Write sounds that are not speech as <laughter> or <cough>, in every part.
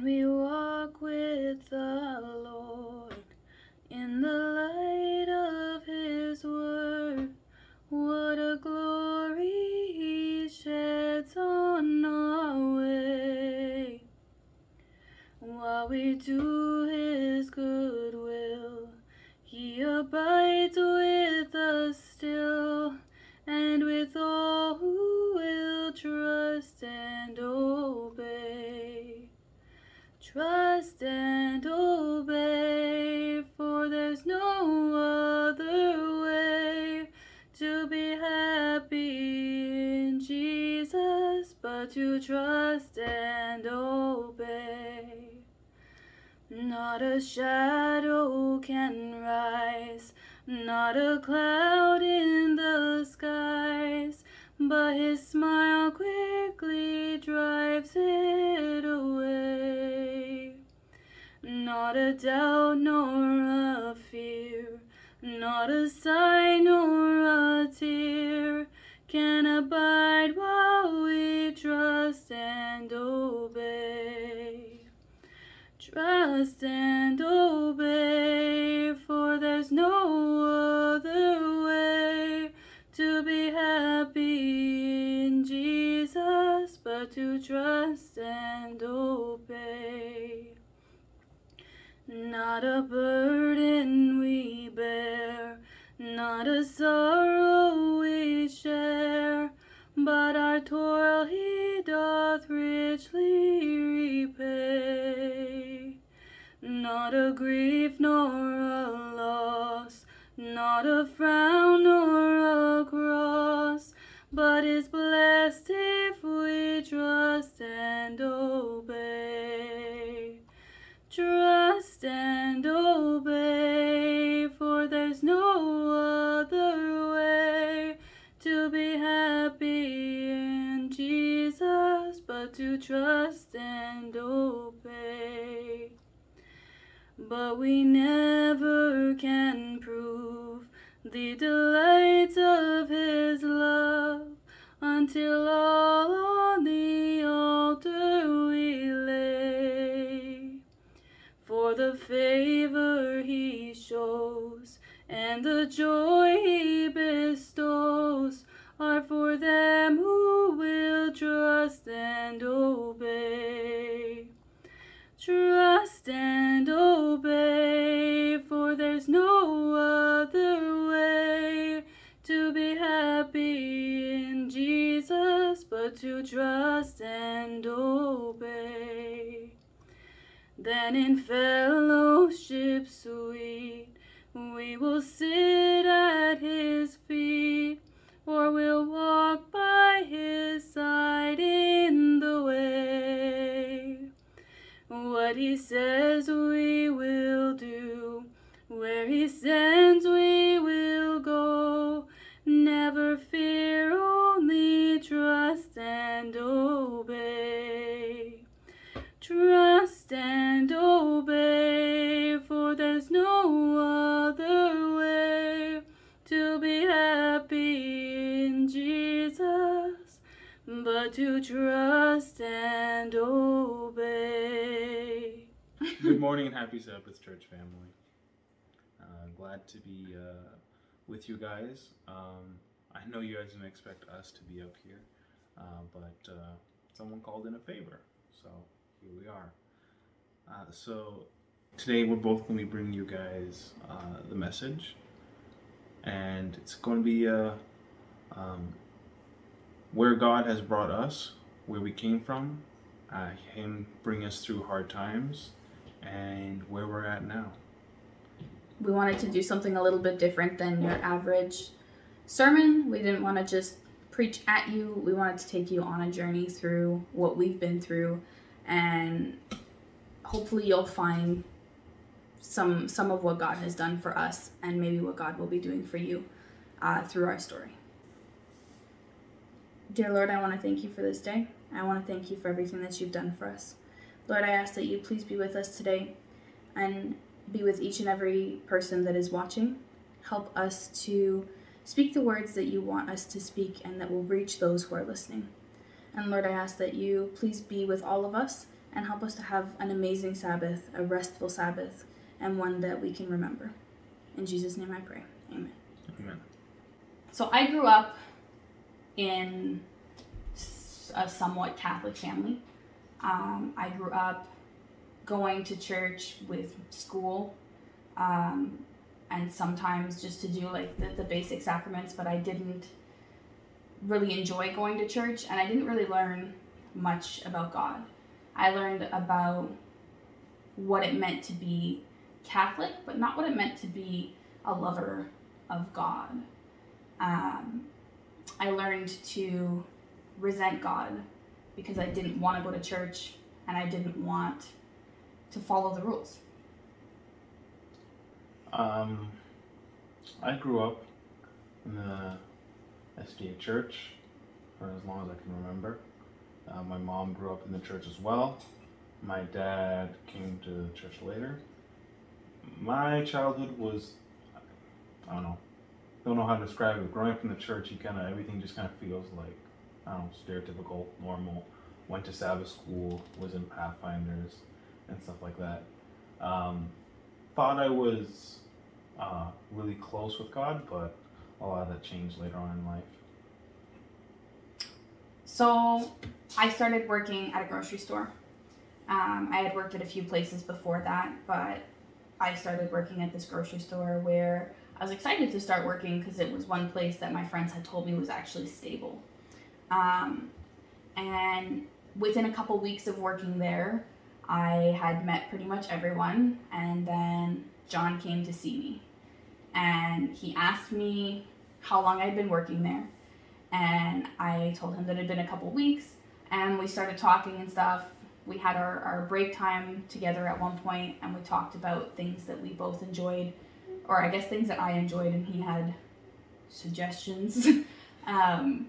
when we walk with the Lord in the light of His Word. What a glory He sheds on our way. While we do shadow can rise, not a cloud in the skies, but his smile quickly drives it away. Not a doubt Trust and obey, for there's no other way to be happy in Jesus but to trust and obey. Not a burden we bear, not a sorrow we share, but our toil he doth richly repay. Not a grief nor a loss, not a frown nor a cross, but is blessed if we trust and obey. Trust and obey, for there's no other way to be happy in Jesus but to trust and obey. But we never can prove the Then in to trust and obey. Good morning and happy Sabbath, church family. Uh, glad to be uh, with you guys. Um, I know you guys didn't expect us to be up here, uh, but uh, someone called in a favor, so here we are. Uh, so today we're both going to be bringing you guys uh, the message, and it's going to be um, where God has brought us, where we came from, uh, Him bring us through hard times, and where we're at now. We wanted to do something a little bit different than your average sermon. We didn't want to just preach at you. We wanted to take you on a journey through what we've been through and hopefully you'll find some some of what God has done for us and maybe what God will be doing for you uh, through our story. Dear Lord, I want to thank you for this day. I want to thank you for everything that you've done for us. Lord, I ask that you please be with us today and be with each and every person that is watching. Help us to speak the words that you want us to speak and that will reach those who are listening. And Lord, I ask that you please be with all of us and help us to have an amazing Sabbath, a restful Sabbath, and one that we can remember. In Jesus' name I pray. Amen. Amen. So I grew up in a somewhat Catholic family. Um, I grew up going to church with school um, and sometimes just to do like the, the basic sacraments, but I didn't really enjoy going to church and I didn't really learn much about God. I learned about what it meant to be Catholic, but not what it meant to be a lover of God. Um, I learned to resent God because I didn't want to go to church and I didn't want to follow the rules. Um, I grew up in the SDA church for as long as I can remember. Uh, my mom grew up in the church as well. My dad came to the church later. My childhood was, I don't know, don't know how to describe it. Growing up in the church, you kind of everything just kind of feels like, I don't know, stereotypical, normal. Went to Sabbath school, was in Pathfinders, and stuff like that. Um, thought I was uh, really close with God, but a lot of that changed later on in life. So I started working at a grocery store. Um, I had worked at a few places before that, but I started working at this grocery store where I was excited to start working because it was one place that my friends had told me was actually stable. Um, and within a couple weeks of working there, I had met pretty much everyone, and then John came to see me. And he asked me how long I'd been working there. And I told him that it had been a couple weeks, and we started talking and stuff. We had our, our break time together at one point, and we talked about things that we both enjoyed, or I guess things that I enjoyed, and he had suggestions. <laughs> um,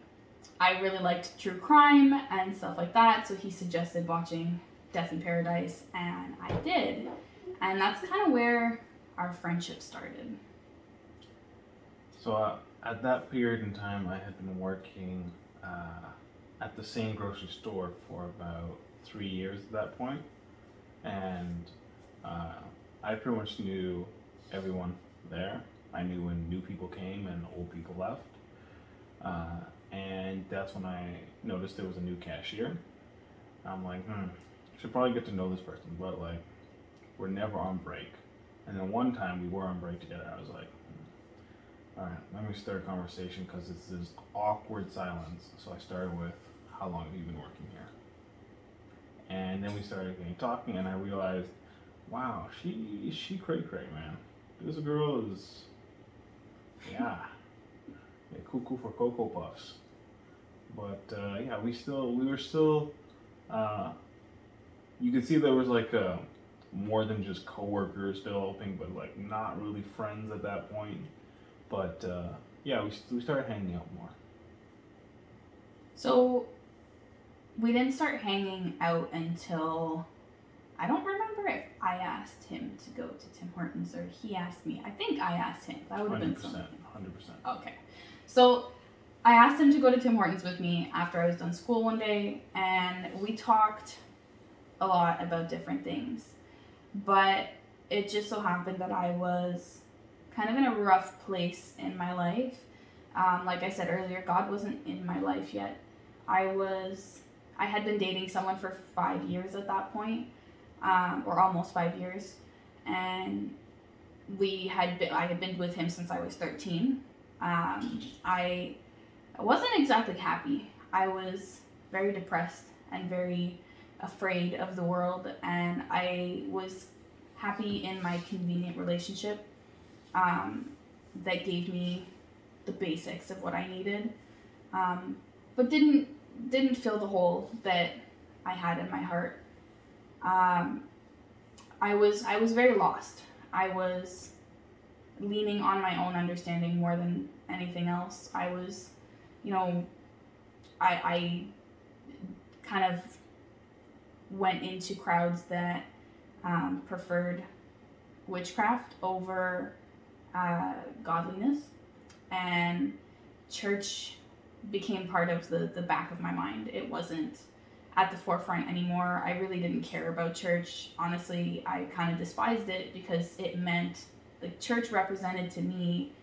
I really liked true crime and stuff like that, so he suggested watching Death in Paradise, and I did. And that's kind of where our friendship started. So uh, at that period in time, I had been working uh, at the same grocery store for about three years at that point, and uh, I pretty much knew everyone there. I knew when new people came and old people left, uh, and that's when I noticed there was a new cashier. I'm like, hmm, should probably get to know this person, but like, we're never on break. And then one time we were on break together. I was like, hmm, all right, let me start a conversation because it's this awkward silence. So I started with, how long have you been working here? And then we started getting talking, and I realized, wow, she she cray cray, man. This girl is, yeah, yeah cuckoo for cocoa puffs. But uh, yeah, we still we were still. Uh, you could see there was like a, more than just coworkers developing, but like not really friends at that point. But uh, yeah, we, we started hanging out more. So we didn't start hanging out until I don't remember I asked him to go to Tim Hortons or he asked me. I think I asked him. That would have been 100%. something. 100%. Okay. So I asked him to go to Tim Hortons with me after I was done school one day, and we talked a lot about different things. But it just so happened that I was kind of in a rough place in my life. Um, like I said earlier, God wasn't in my life yet. I was, I had been dating someone for five years at that point, um, or almost five years, and we had been, I had been with him since I was 13. Um, I wasn't exactly happy. I was very depressed and very afraid of the world, and I was happy in my convenient relationship um, that gave me the basics of what I needed, um, but didn't didn't fill the hole that I had in my heart. Um, I was I was very lost. I was leaning on my own understanding more than anything else. I was, you know, I I kind of went into crowds that um, preferred witchcraft over uh, godliness, and church became part of the, the back of my mind. It wasn't at the forefront anymore. I really didn't care about church. Honestly, I kind of despised it because it meant like church represented to me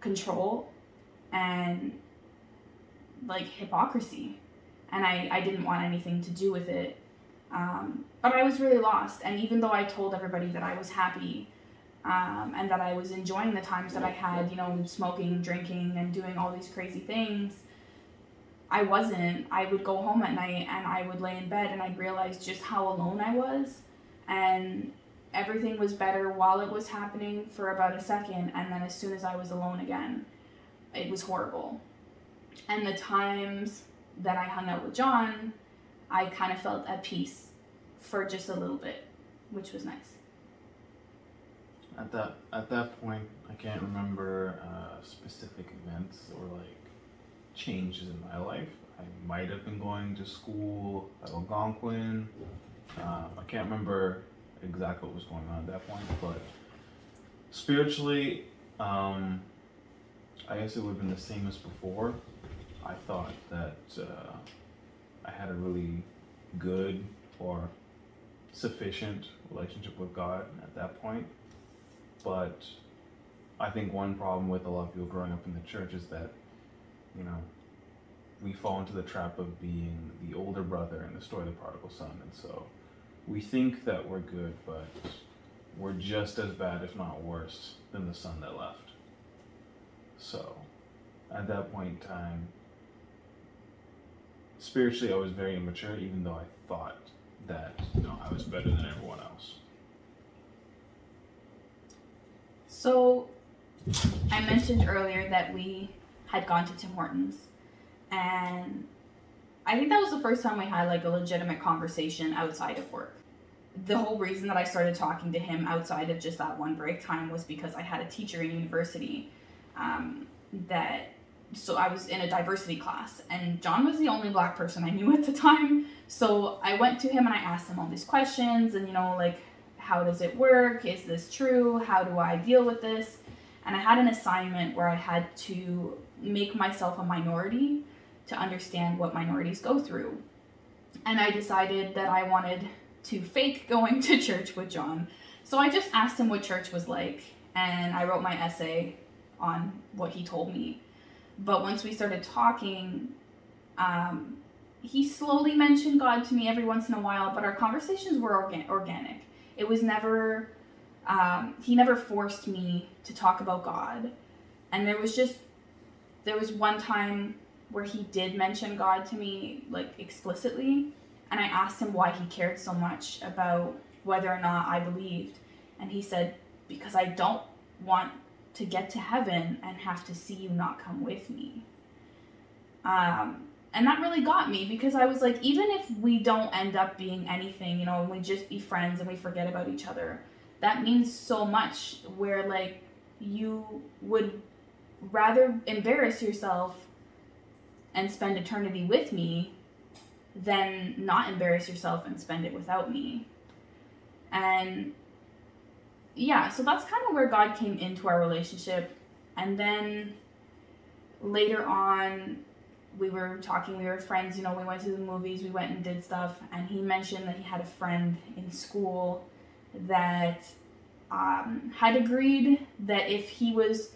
control and like hypocrisy. And I, I didn't want anything to do with it. Um, but I was really lost. And even though I told everybody that I was happy um, and that I was enjoying the times that I had, you know, smoking, drinking, and doing all these crazy things, I wasn't. I would go home at night and I would lay in bed and I'd realize just how alone I was. And everything was better while it was happening for about a second. And then as soon as I was alone again, it was horrible. And the times that I hung out with John, I kind of felt at peace for just a little bit, which was nice. At that at that point, I can't remember uh, specific events or like changes in my life. I might have been going to school at Algonquin. Uh, I can't remember exactly what was going on at that point, but spiritually, um, I guess it would have been the same as before. I thought that uh, I had a really good or sufficient relationship with God at that point. But I think one problem with a lot of people growing up in the church is that, you know, we fall into the trap of being the older brother in the story of the prodigal son. And so we think that we're good, but we're just as bad, if not worse, than the son that left. So at that point in time, spiritually, I was very immature, even though I thought that you know I was better than everyone else. So, I mentioned earlier that we had gone to Tim Hortons, and I think that was the first time we had like a legitimate conversation outside of work. The whole reason that I started talking to him outside of just that one break time was because I had a teacher in university um, that so I was in a diversity class, and John was the only black person I knew at the time. So I went to him and I asked him all these questions, and you know, like, how does it work? Is this true? How do I deal with this? And I had an assignment where I had to make myself a minority to understand what minorities go through. And I decided that I wanted to fake going to church with John. So I just asked him what church was like, and I wrote my essay on what he told me but once we started talking, um, he slowly mentioned God to me every once in a while, but our conversations were organ- organic. It was never, um, he never forced me to talk about God. And there was just, there was one time where he did mention God to me, like explicitly. And I asked him why he cared so much about whether or not I believed. And he said, because I don't want to get to heaven and have to see you not come with me. Um, and that really got me because I was like, even if we don't end up being anything, you know, and we just be friends and we forget about each other, that means so much. Where like you would rather embarrass yourself and spend eternity with me than not embarrass yourself and spend it without me. And yeah, so that's kind of where God came into our relationship. And then later on, we were talking, we were friends, you know, we went to the movies, we went and did stuff. And he mentioned that he had a friend in school that um, had agreed that if he was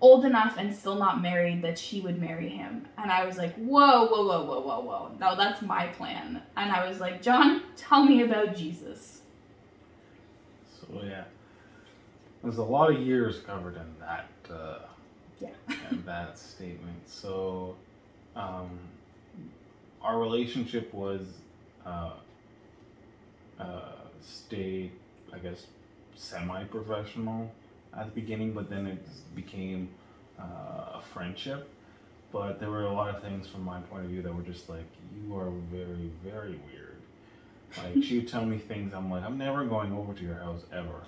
old enough and still not married, that she would marry him. And I was like, whoa, whoa, whoa, whoa, whoa, whoa. No, that's my plan. And I was like, John, tell me about Jesus. So, yeah there's a lot of years covered in that uh, yeah in <laughs> that statement. So um, our relationship was uh, uh, stayed, I guess, semi-professional at the beginning, but then it became uh, a friendship. But there were a lot of things from my point of view that were just like, you are very, very weird. Like she would tell me things, I'm like, I'm never going over to your house ever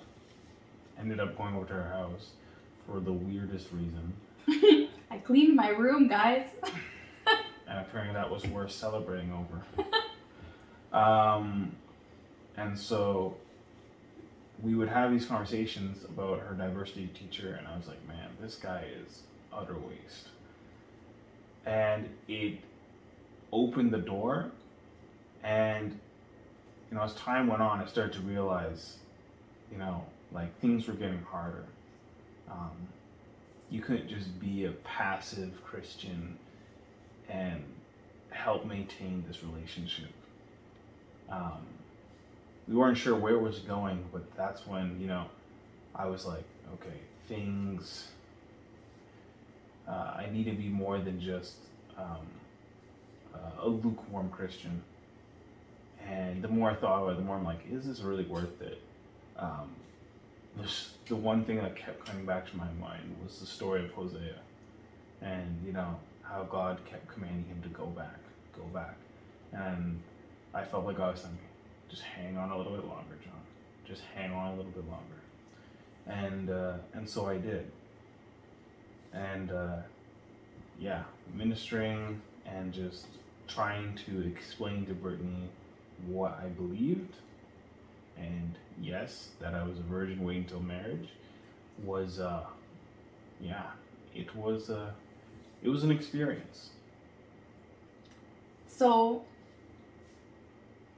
ended up going over to her house for the weirdest reason. <laughs> I cleaned my room, guys. <laughs> and apparently that was worth celebrating over. <laughs> um, and so we would have these conversations about her diversity teacher, and I was like, man, this guy is utter waste. And it opened the door And you know, as time went on, I started to realize, you know, like things were getting harder. Um, you couldn't just be a passive Christian and help maintain this relationship. Um, we weren't sure where it was going, but that's when you know I was like, okay, things. Uh, I need to be more than just um, uh, a lukewarm Christian. And the more I thought about it, the more I'm like, is this really worth it? Um, this, the one thing that kept coming back to my mind was the story of Hosea, and you know how God kept commanding him to go back, go back, and I felt like I was me, just hang on a little bit longer, John. Just hang on a little bit longer, and uh, and so I did, and uh, yeah, ministering and just trying to explain to Brittany what I believed, and yes, that I was a virgin waiting till marriage, was uh, yeah, it was uh, it was an experience. So,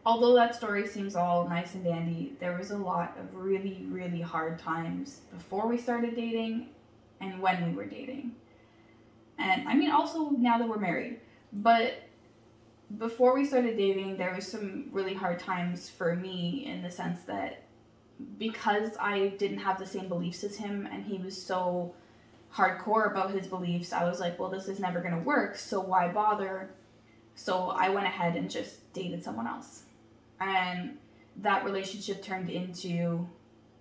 although that story seems all nice and dandy, there was a lot of really, really hard times before we started dating and when we were dating. And I mean, also now that we're married. But before we started dating, there was some really hard times for me in the sense that because I didn't have the same beliefs as him and he was so hardcore about his beliefs, I was like, well, this is never going to work, so why bother? So I went ahead and just dated someone else. And that relationship turned into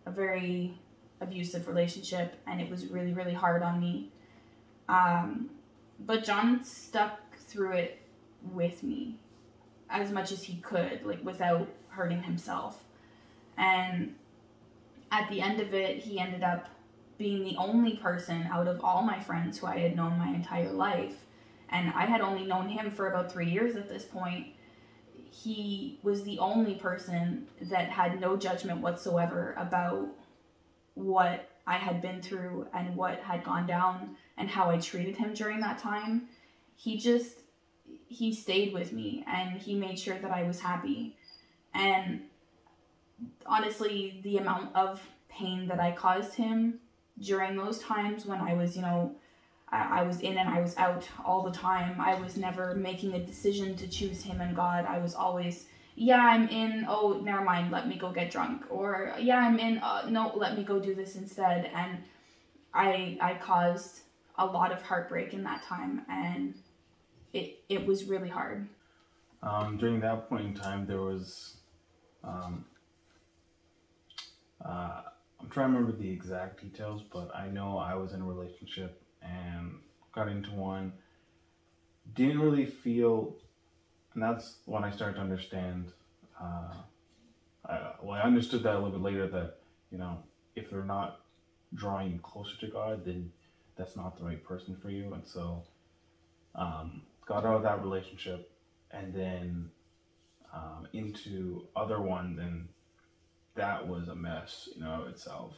a very abusive relationship, and it was really, really hard on me. Um, but John stuck through it with me as much as he could, like without hurting himself. And at the end of it, he ended up being the only person out of all my friends who I had known my entire life. And I had only known him for about three years at this point. He was the only person that had no judgment whatsoever about what I had been through and what had gone down and how I treated him during that time. He just he stayed with me and he made sure that I was happy. And honestly, the amount of pain that I caused him during those times when I was, you know, I, I was in and I was out all the time. I was never making a decision to choose him and God. I was always, yeah, I'm in. Oh, never mind. Let me go get drunk. Or yeah, I'm in. Uh, no, let me go do this instead. And I I caused a lot of heartbreak in that time, and it it was really hard. Um, during that point in time, there was, um, uh, I'm trying to remember the exact details, but I know I was in a relationship and got into one. Didn't really feel, and that's when I started to understand. Uh, I, well, I understood that a little bit later that you know if they're not drawing you closer to God, then that's not the right person for you, and so um, got out of that relationship and then um, into other ones, and that was a mess, you know, itself.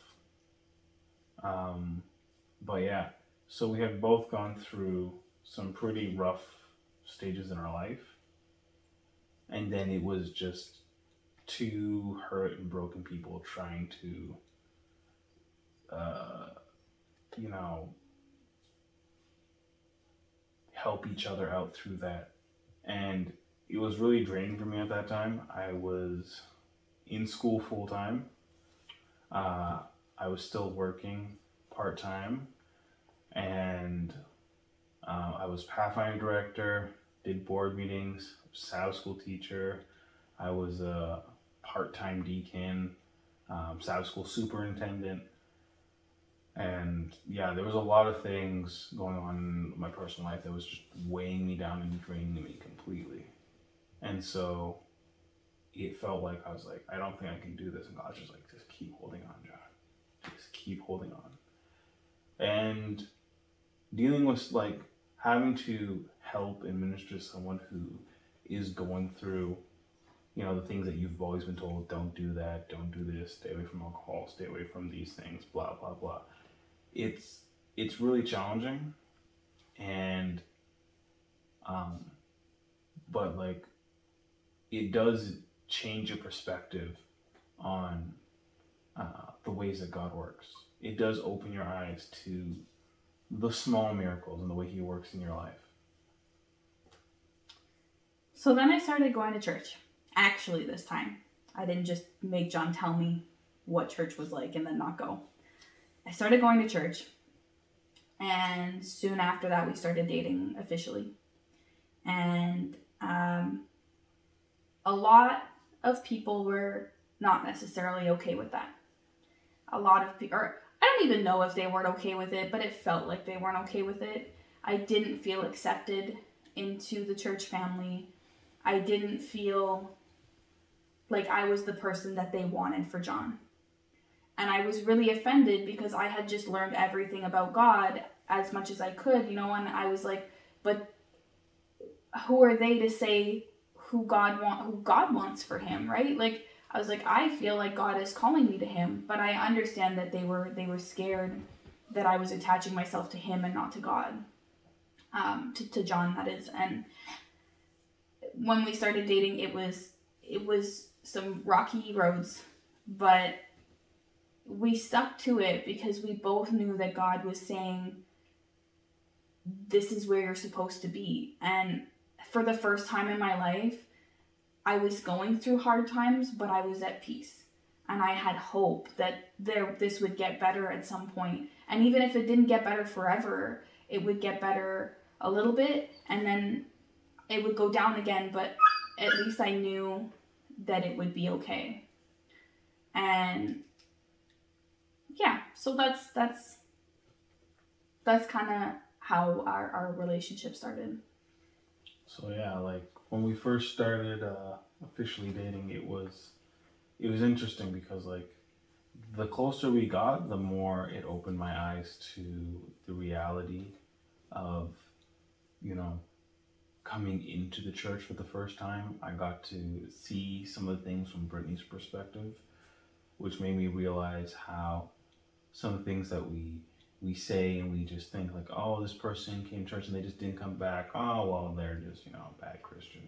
Um, but yeah, so we have both gone through some pretty rough stages in our life, and then it was just two hurt and broken people trying to, uh, you know, help each other out through that. And it was really draining for me at that time. I was in school full time. Uh, I was still working part time, and uh, I was Pathfinder director. Did board meetings. Sabbath school teacher. I was a part time deacon. Um, school superintendent and yeah, there was a lot of things going on in my personal life that was just weighing me down and draining me completely. And so it felt like I was like, I don't think I can do this. And God's just like, just keep holding on, John. Just keep holding on. And dealing with like having to help and minister to someone who is going through, you know, the things that you've always been told, don't do that, don't do this, stay away from alcohol, stay away from these things, blah, blah, blah it's it's really challenging and um but like it does change your perspective on uh, the ways that God works. It does open your eyes to the small miracles and the way He works in your life. So then I started going to church. Actually, this time. I didn't just make John tell me what church was like and then not go. I started going to church. And soon after that, we started dating officially. And um, a lot of people were not necessarily okay with that. A lot of people, I don't even know if they weren't okay with it, but it felt like they weren't okay with it. I didn't feel accepted into the church family. I didn't feel like I was the person that they wanted for John. And I was really offended because I had just learned everything about God as much as I could, you know, and I was like, but who are they to say who God want who God wants for him, right? Like I was like, I feel like God is calling me to him, but I understand that they were they were scared that I was attaching myself to him and not to God. Um, to, to John that is. And when we started dating it was it was some rocky roads, but we stuck to it because we both knew that God was saying, This is where you're supposed to be. And for the first time in my life, I was going through hard times, but I was at peace. And I had hope that there this would get better at some point. And even if it didn't get better forever, it would get better a little bit and then it would go down again, but at least I knew that it would be okay. And yeah, so that's that's that's kind of how our, our relationship started. So yeah, like when we first started uh, officially dating, it was it was interesting because like the closer we got, the more it opened my eyes to the reality of you know coming into the church for the first time. I got to see some of the things from Brittany's perspective, which made me realize how some things that we we say and we just think like, oh, this person came to church and they just didn't come back. Oh, well, they're just you know a bad Christian.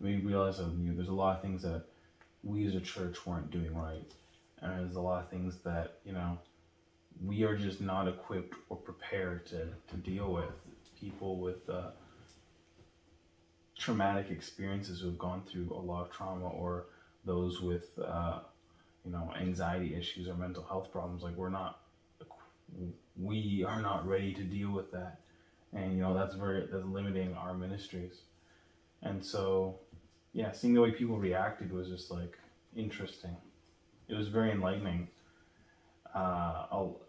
We realize that you know, there's a lot of things that we as a church weren't doing right, and there's a lot of things that you know we are just not equipped or prepared to to deal with. People with uh, traumatic experiences who have gone through a lot of trauma, or those with uh, you know anxiety issues or mental health problems, like we're not we are not ready to deal with that. And you know that's very that's limiting our ministries. And so yeah seeing the way people reacted was just like interesting. It was very enlightening uh,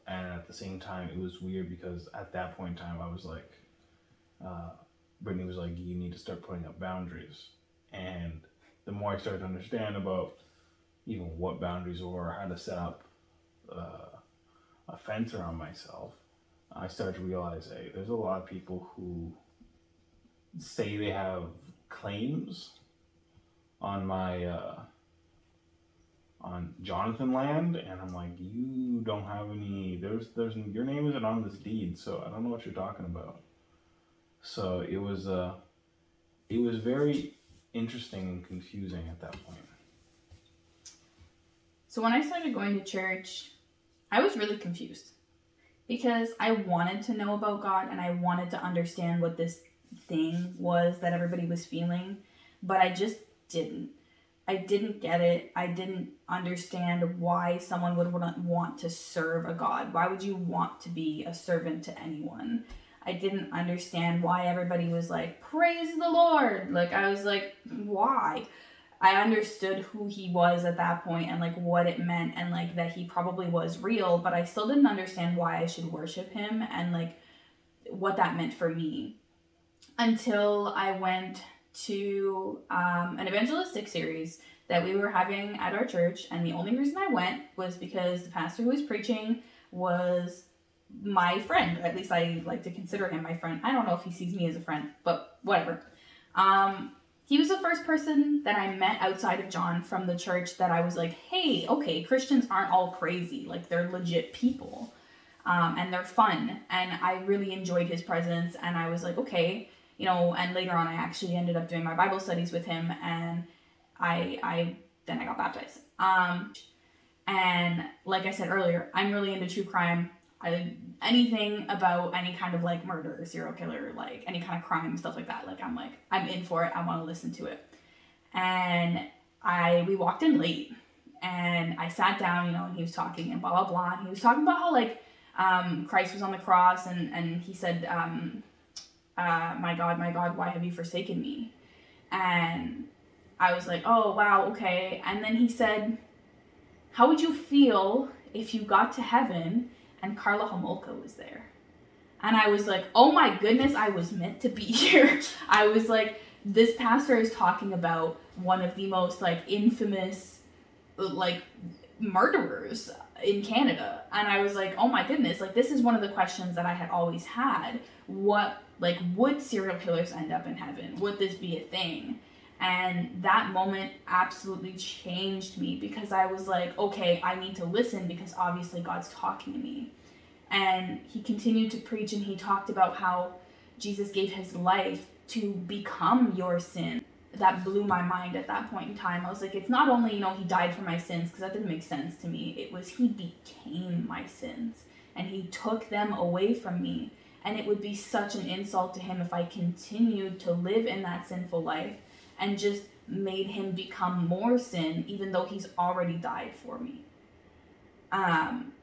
and at the same time it was weird because at that point in time i was like uh, brittany was like you need to start putting up boundaries. And the more i started to understand about even what boundaries were how to set up uh, a fence around myself, I started to realize, hey, there's a lot of people who say they have claims on my uh, on Jonathan land, and I'm like, you don't have any. There's there's your name isn't on this deed, so I don't know what you're talking about. So it was uh, it was very interesting and confusing at that point. So when I started going to church, I was really confused because I wanted to know about God and I wanted to understand what this thing was that everybody was feeling, but I just didn't. I didn't get it. I didn't understand why someone would want to serve a God. Why would you want to be a servant to anyone? I didn't understand why everybody was like, Praise the Lord. Like, I was like, Why? I understood who he was at that point and like what it meant and like that he probably was real, but I still didn't understand why I should worship him and like what that meant for me until I went to um, an evangelistic series that we were having at our church. And the only reason I went was because the pastor who was preaching was my friend. At least I like to consider him my friend. I don't know if he sees me as a friend, but whatever. Um, he was the first person that I met outside of John from the church that I was like, hey, okay, Christians aren't all crazy. Like, they're legit people. Um, and they're fun. And I really enjoyed his presence. And I was like, okay, you know, and later on, I actually ended up doing my Bible studies with him. And I I then I got baptized. Um, and like I said earlier, I'm really into true crime. I anything about any kind of like murder, serial killer, like any kind of crime, stuff like that. Like I'm like I'm in for it. I want to listen to it. And I we walked in late, and I sat down, you know, and he was talking and blah blah blah. And he was talking about how like um, Christ was on the cross, and and he said, um, uh, "My God, my God, why have you forsaken me?" And I was like, "Oh wow, okay." And then he said, "How would you feel if you got to heaven?" And Karla Homolka was there. And I was like, oh my goodness, I was meant to be <laughs> here. I was like, this pastor is talking about one of the most like infamous like murderers in Canada. And I was like, oh my goodness, like this is one of the questions that I had always had. What like would serial killers end up in heaven? Would this be a thing? And that moment absolutely changed me because I was like, okay, I need to listen because obviously God's talking to me. And he continued to preach and he talked about how Jesus gave his life to become your sin. That blew my mind at that point in time. I was like, it's not only, you know, he died for my sins, because that didn't make sense to me. It was he became my sins and he took them away from me. And it would be such an insult to him if I continued to live in that sinful life and just made him become more sin, even though he's already died for me. Um,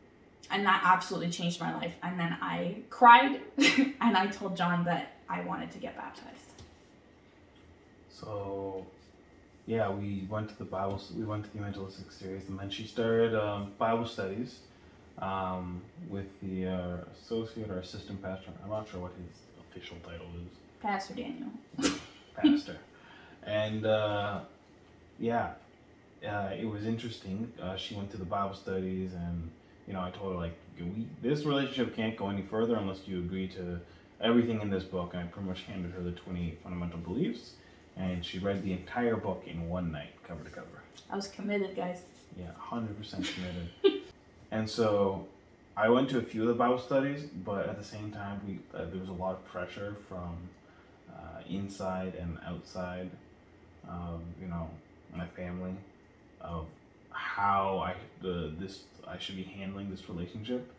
and that absolutely changed my life. And then I cried <laughs> and I told John that I wanted to get baptized. So, yeah, we went to the Bible. We went to the evangelistic series, and then she started um, Bible studies um, with the uh, associate or assistant pastor. I'm not sure what his official title is. Pastor Daniel. pastor <laughs> and uh, yeah, uh, it was interesting. Uh, she went to the Bible studies, and you know, I told her like, we this relationship can't go any further unless you agree to everything in this book. And I pretty much handed her the 28 fundamental beliefs, and she read the entire book in one night, cover to cover. I was committed, guys. Yeah, hundred percent committed. <laughs> and so, I went to a few of the Bible studies, but at the same time, we uh, there was a lot of pressure from uh, inside and outside you know my family of how I the this I should be handling this relationship,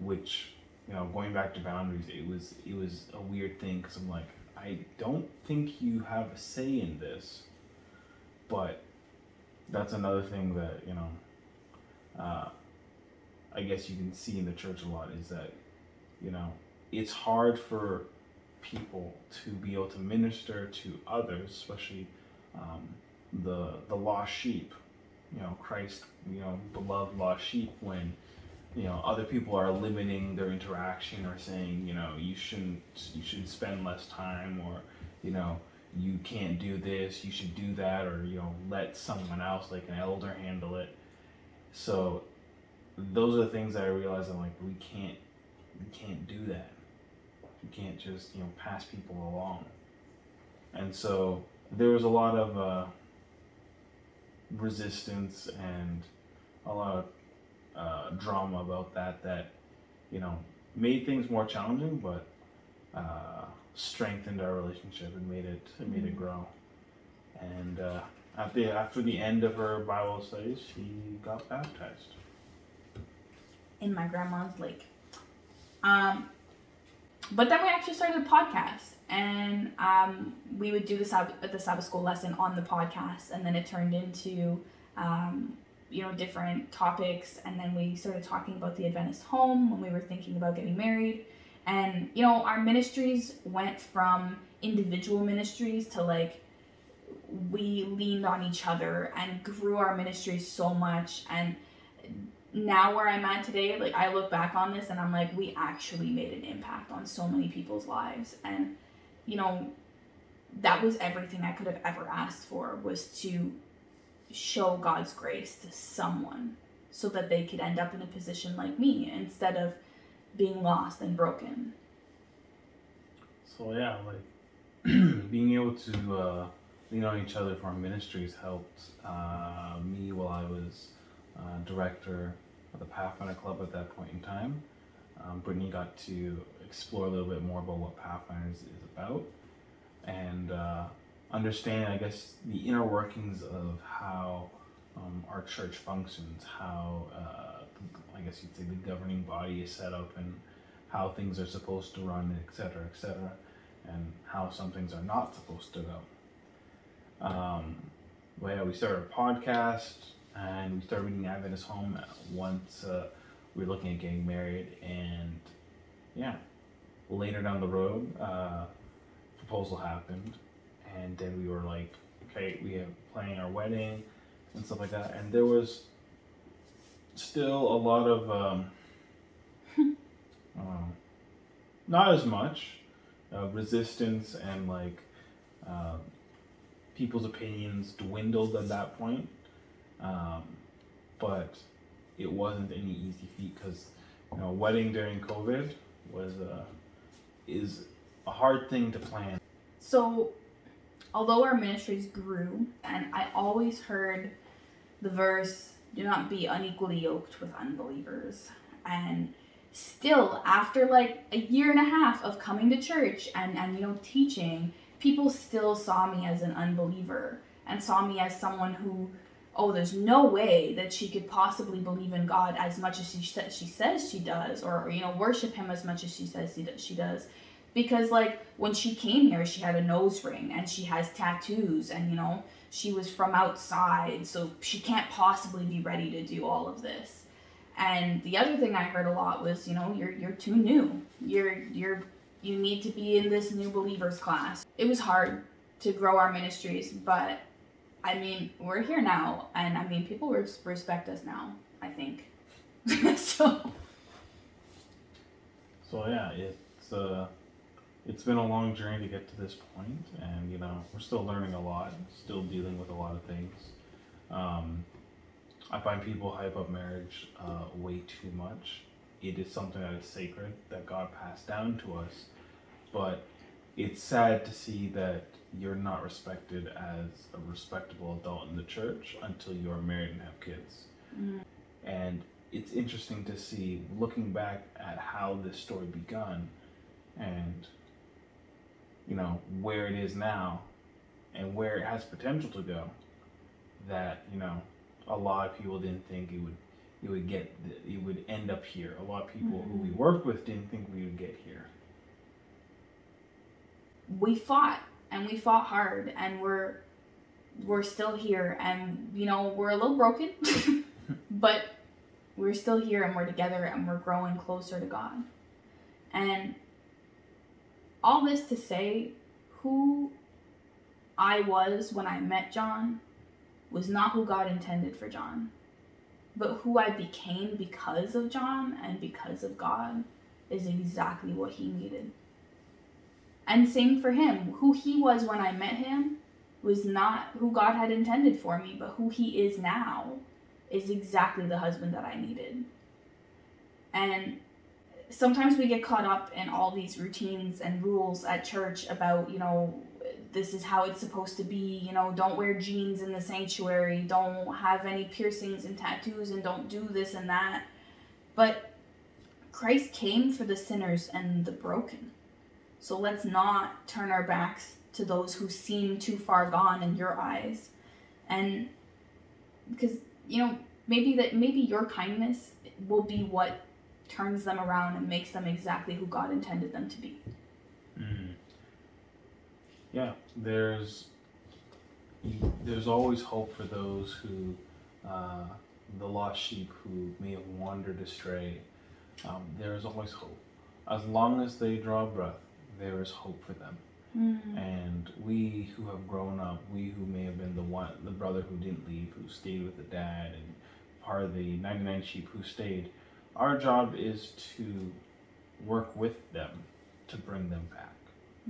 which you know going back to boundaries, it was it was a weird thing because I'm like I don't think you have a say in this, but that's another thing that you know. Uh, I guess you can see in the church a lot is that you know it's hard for people to be able to minister to others, especially um, the the lost sheep. You know, Christ, you know, beloved lost sheep. When you know other people are limiting their interaction or saying, you know, you shouldn't you should spend less time or you know you can't do this, you should do that, or you know let someone else like an elder handle it. So those are the things that I realize. I'm like, we can't we can't do that. You can't just you know pass people along. And so there was a lot of uh, resistance and a lot of uh, drama about that that you know made things more challenging but uh, strengthened our relationship and made it it made it mm-hmm. grow. And uh, at the after the end of her bible studies she got baptized. In my grandma's lake. Um, but then we actually started a podcast and um, we would do the Sabbath, the Sabbath school lesson on the podcast, and then it turned into um, you know different topics, and then we started talking about the Adventist home when we were thinking about getting married, and you know our ministries went from individual ministries to like we leaned on each other and grew our ministries so much and now where I'm at today, like I look back on this and I'm like, we actually made an impact on so many people's lives. And you know, that was everything I could have ever asked for was to show God's grace to someone so that they could end up in a position like me instead of being lost and broken. So yeah, like <clears throat> being able to uh, lean on each other for ministries helped uh, me while I was uh, director of the Pathfinder Club at that point in time. Um, Brittany got to explore a little bit more about what Pathfinders is about. And uh, understand, I guess, the inner workings of how um, our church functions, how uh, I guess you'd say the governing body is set up, and how things are supposed to run, etc., etc., and how some things are not supposed to go. Um, well, yeah, we started a podcast, and we started reading Adventist Home once uh, we were looking at getting married, and yeah, later down the road, uh, proposal happened, and then we were like, okay, we have planning our wedding and stuff like that, and there was still a lot of um, <laughs> um, not as much uh, resistance and like uh, people's opinions dwindled at that point, um, but it wasn't any easy feat because you know wedding during COVID was uh, is a hard thing to plan. So, although our ministries grew, and I always heard the verse, do not be unequally yoked with unbelievers. And still, after like a year and a half of coming to church and, and you know, teaching, people still saw me as an unbeliever and saw me as someone who, oh, there's no way that she could possibly believe in God as much as she, she says she does, or, you know, worship Him as much as she says she does. Because like when she came here she had a nose ring and she has tattoos and you know she was from outside so she can't possibly be ready to do all of this. And the other thing i heard a lot was you know you're you're too new. You're you're you need to be in this new believers class. It was hard to grow our ministries but i mean we're here now and i mean people respect us now i think <laughs> so so yeah it's uh it's been a long journey to get to this point, and you know we're still learning a lot, still dealing with a lot of things. Um, I find people hype up marriage uh, way too much. It is something that is sacred that God passed down to us, but it's sad to see that you're not respected as a respectable adult in the church until you are married and have kids. Mm. And it's interesting to see, looking back at how this story begun, and you know, where it is now and where it has potential to go that, you know, a lot of people didn't think it would it would get it would end up here. A lot of people mm-hmm. who we mm-hmm. worked with didn't think we would get here. We fought and we fought hard and we're we're still here and you know, we're a little broken, <laughs> but we're still here and we're together and we're growing closer to God. And all this to say, who I was when I met John was not who God intended for John, but who I became because of John and because of God is exactly what he needed. And same for him. Who he was when I met him was not who God had intended for me, but who he is now is exactly the husband that I needed. And sometimes we get caught up in all these routines and rules at church about, you know, this is how it's supposed to be, you know, don't wear jeans in the sanctuary, don't have any piercings and tattoos, and don't do this and that. But Christ came for the sinners and the broken. So let's not turn our backs to those who seem too far gone in your eyes. And because, you know, maybe that maybe your kindness will be what turns them around and makes them exactly who God intended them to be. Mm. Yeah, there's there's always hope for those who uh, the lost sheep who may have wandered astray. Um, there is always hope. As long as they draw breath, there is hope for them. Mm. And we who have grown up, we who may have been the one, the brother who didn't leave, who stayed with the dad, and part of the 99 sheep who stayed, our job is to work with them to bring them back.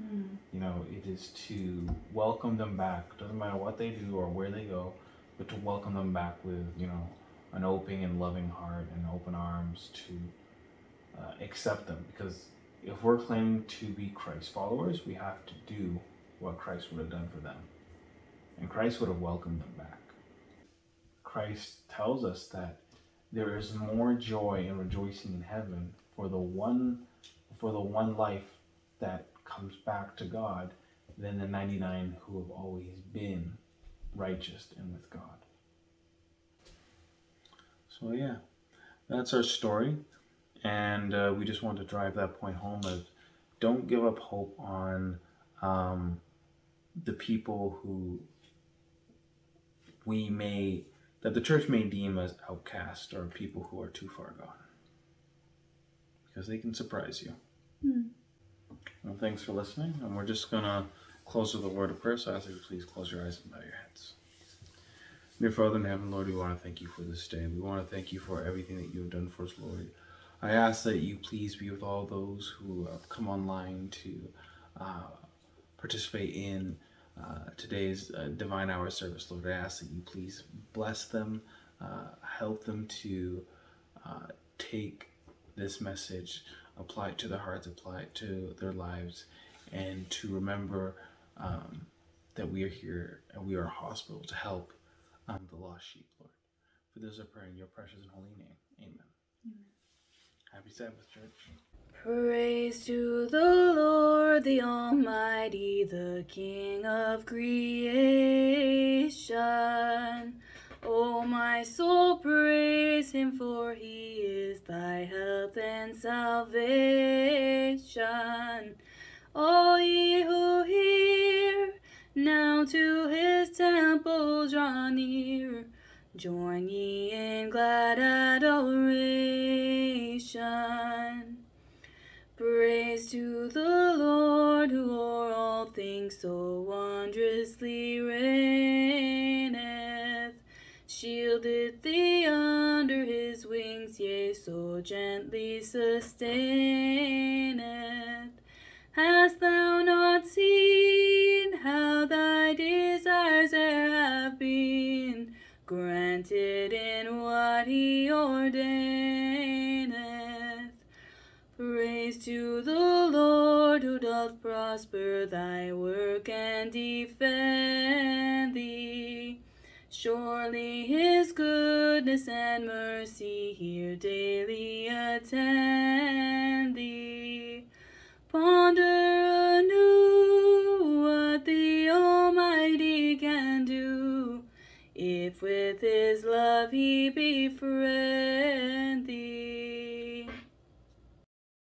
Mm. You know, it is to welcome them back. Doesn't matter what they do or where they go, but to welcome them back with you know an open and loving heart and open arms to uh, accept them. Because if we're claiming to be Christ followers, we have to do what Christ would have done for them, and Christ would have welcomed them back. Christ tells us that there is more joy and rejoicing in heaven for the one for the one life that comes back to God than the 99 who have always been righteous and with God. So, yeah, that's our story. And uh, we just want to drive that point home of don't give up hope on um, the people who we may, that the church may deem as outcast or people who are too far gone. Because they can surprise you. Hmm. Well, thanks for listening. And we're just going to close with a word of prayer. So I ask you please close your eyes and bow your heads. Dear Father in heaven, Lord, we want to thank you for this day. We want to thank you for everything that you have done for us, Lord. I ask that you please be with all those who have come online to uh, participate in uh, today's uh, Divine Hour service, Lord. I ask that you please bless them, uh, help them to uh, take this message, apply it to their hearts, apply it to their lives, and to remember um, that we are here and we are a hospital to help um, the lost sheep, Lord. For this I pray in your precious and holy name. Amen. Happy Sabbath, church. Praise to the Lord, the Almighty, the King of creation. O my soul, praise him, for he is thy help and salvation. All ye who hear, now to his temple draw near. Join ye in glad adoration. Praise to the Lord who o'er all things so wondrously reigneth. Shieldeth thee under his wings, yea, so gently sustaineth. Hast thou not seen how thy desires e'er have been granted in what he ordaineth? To the Lord who doth prosper thy work and defend thee. Surely his goodness and mercy here daily attend thee. Ponder anew what the Almighty can do, if with his love he befriend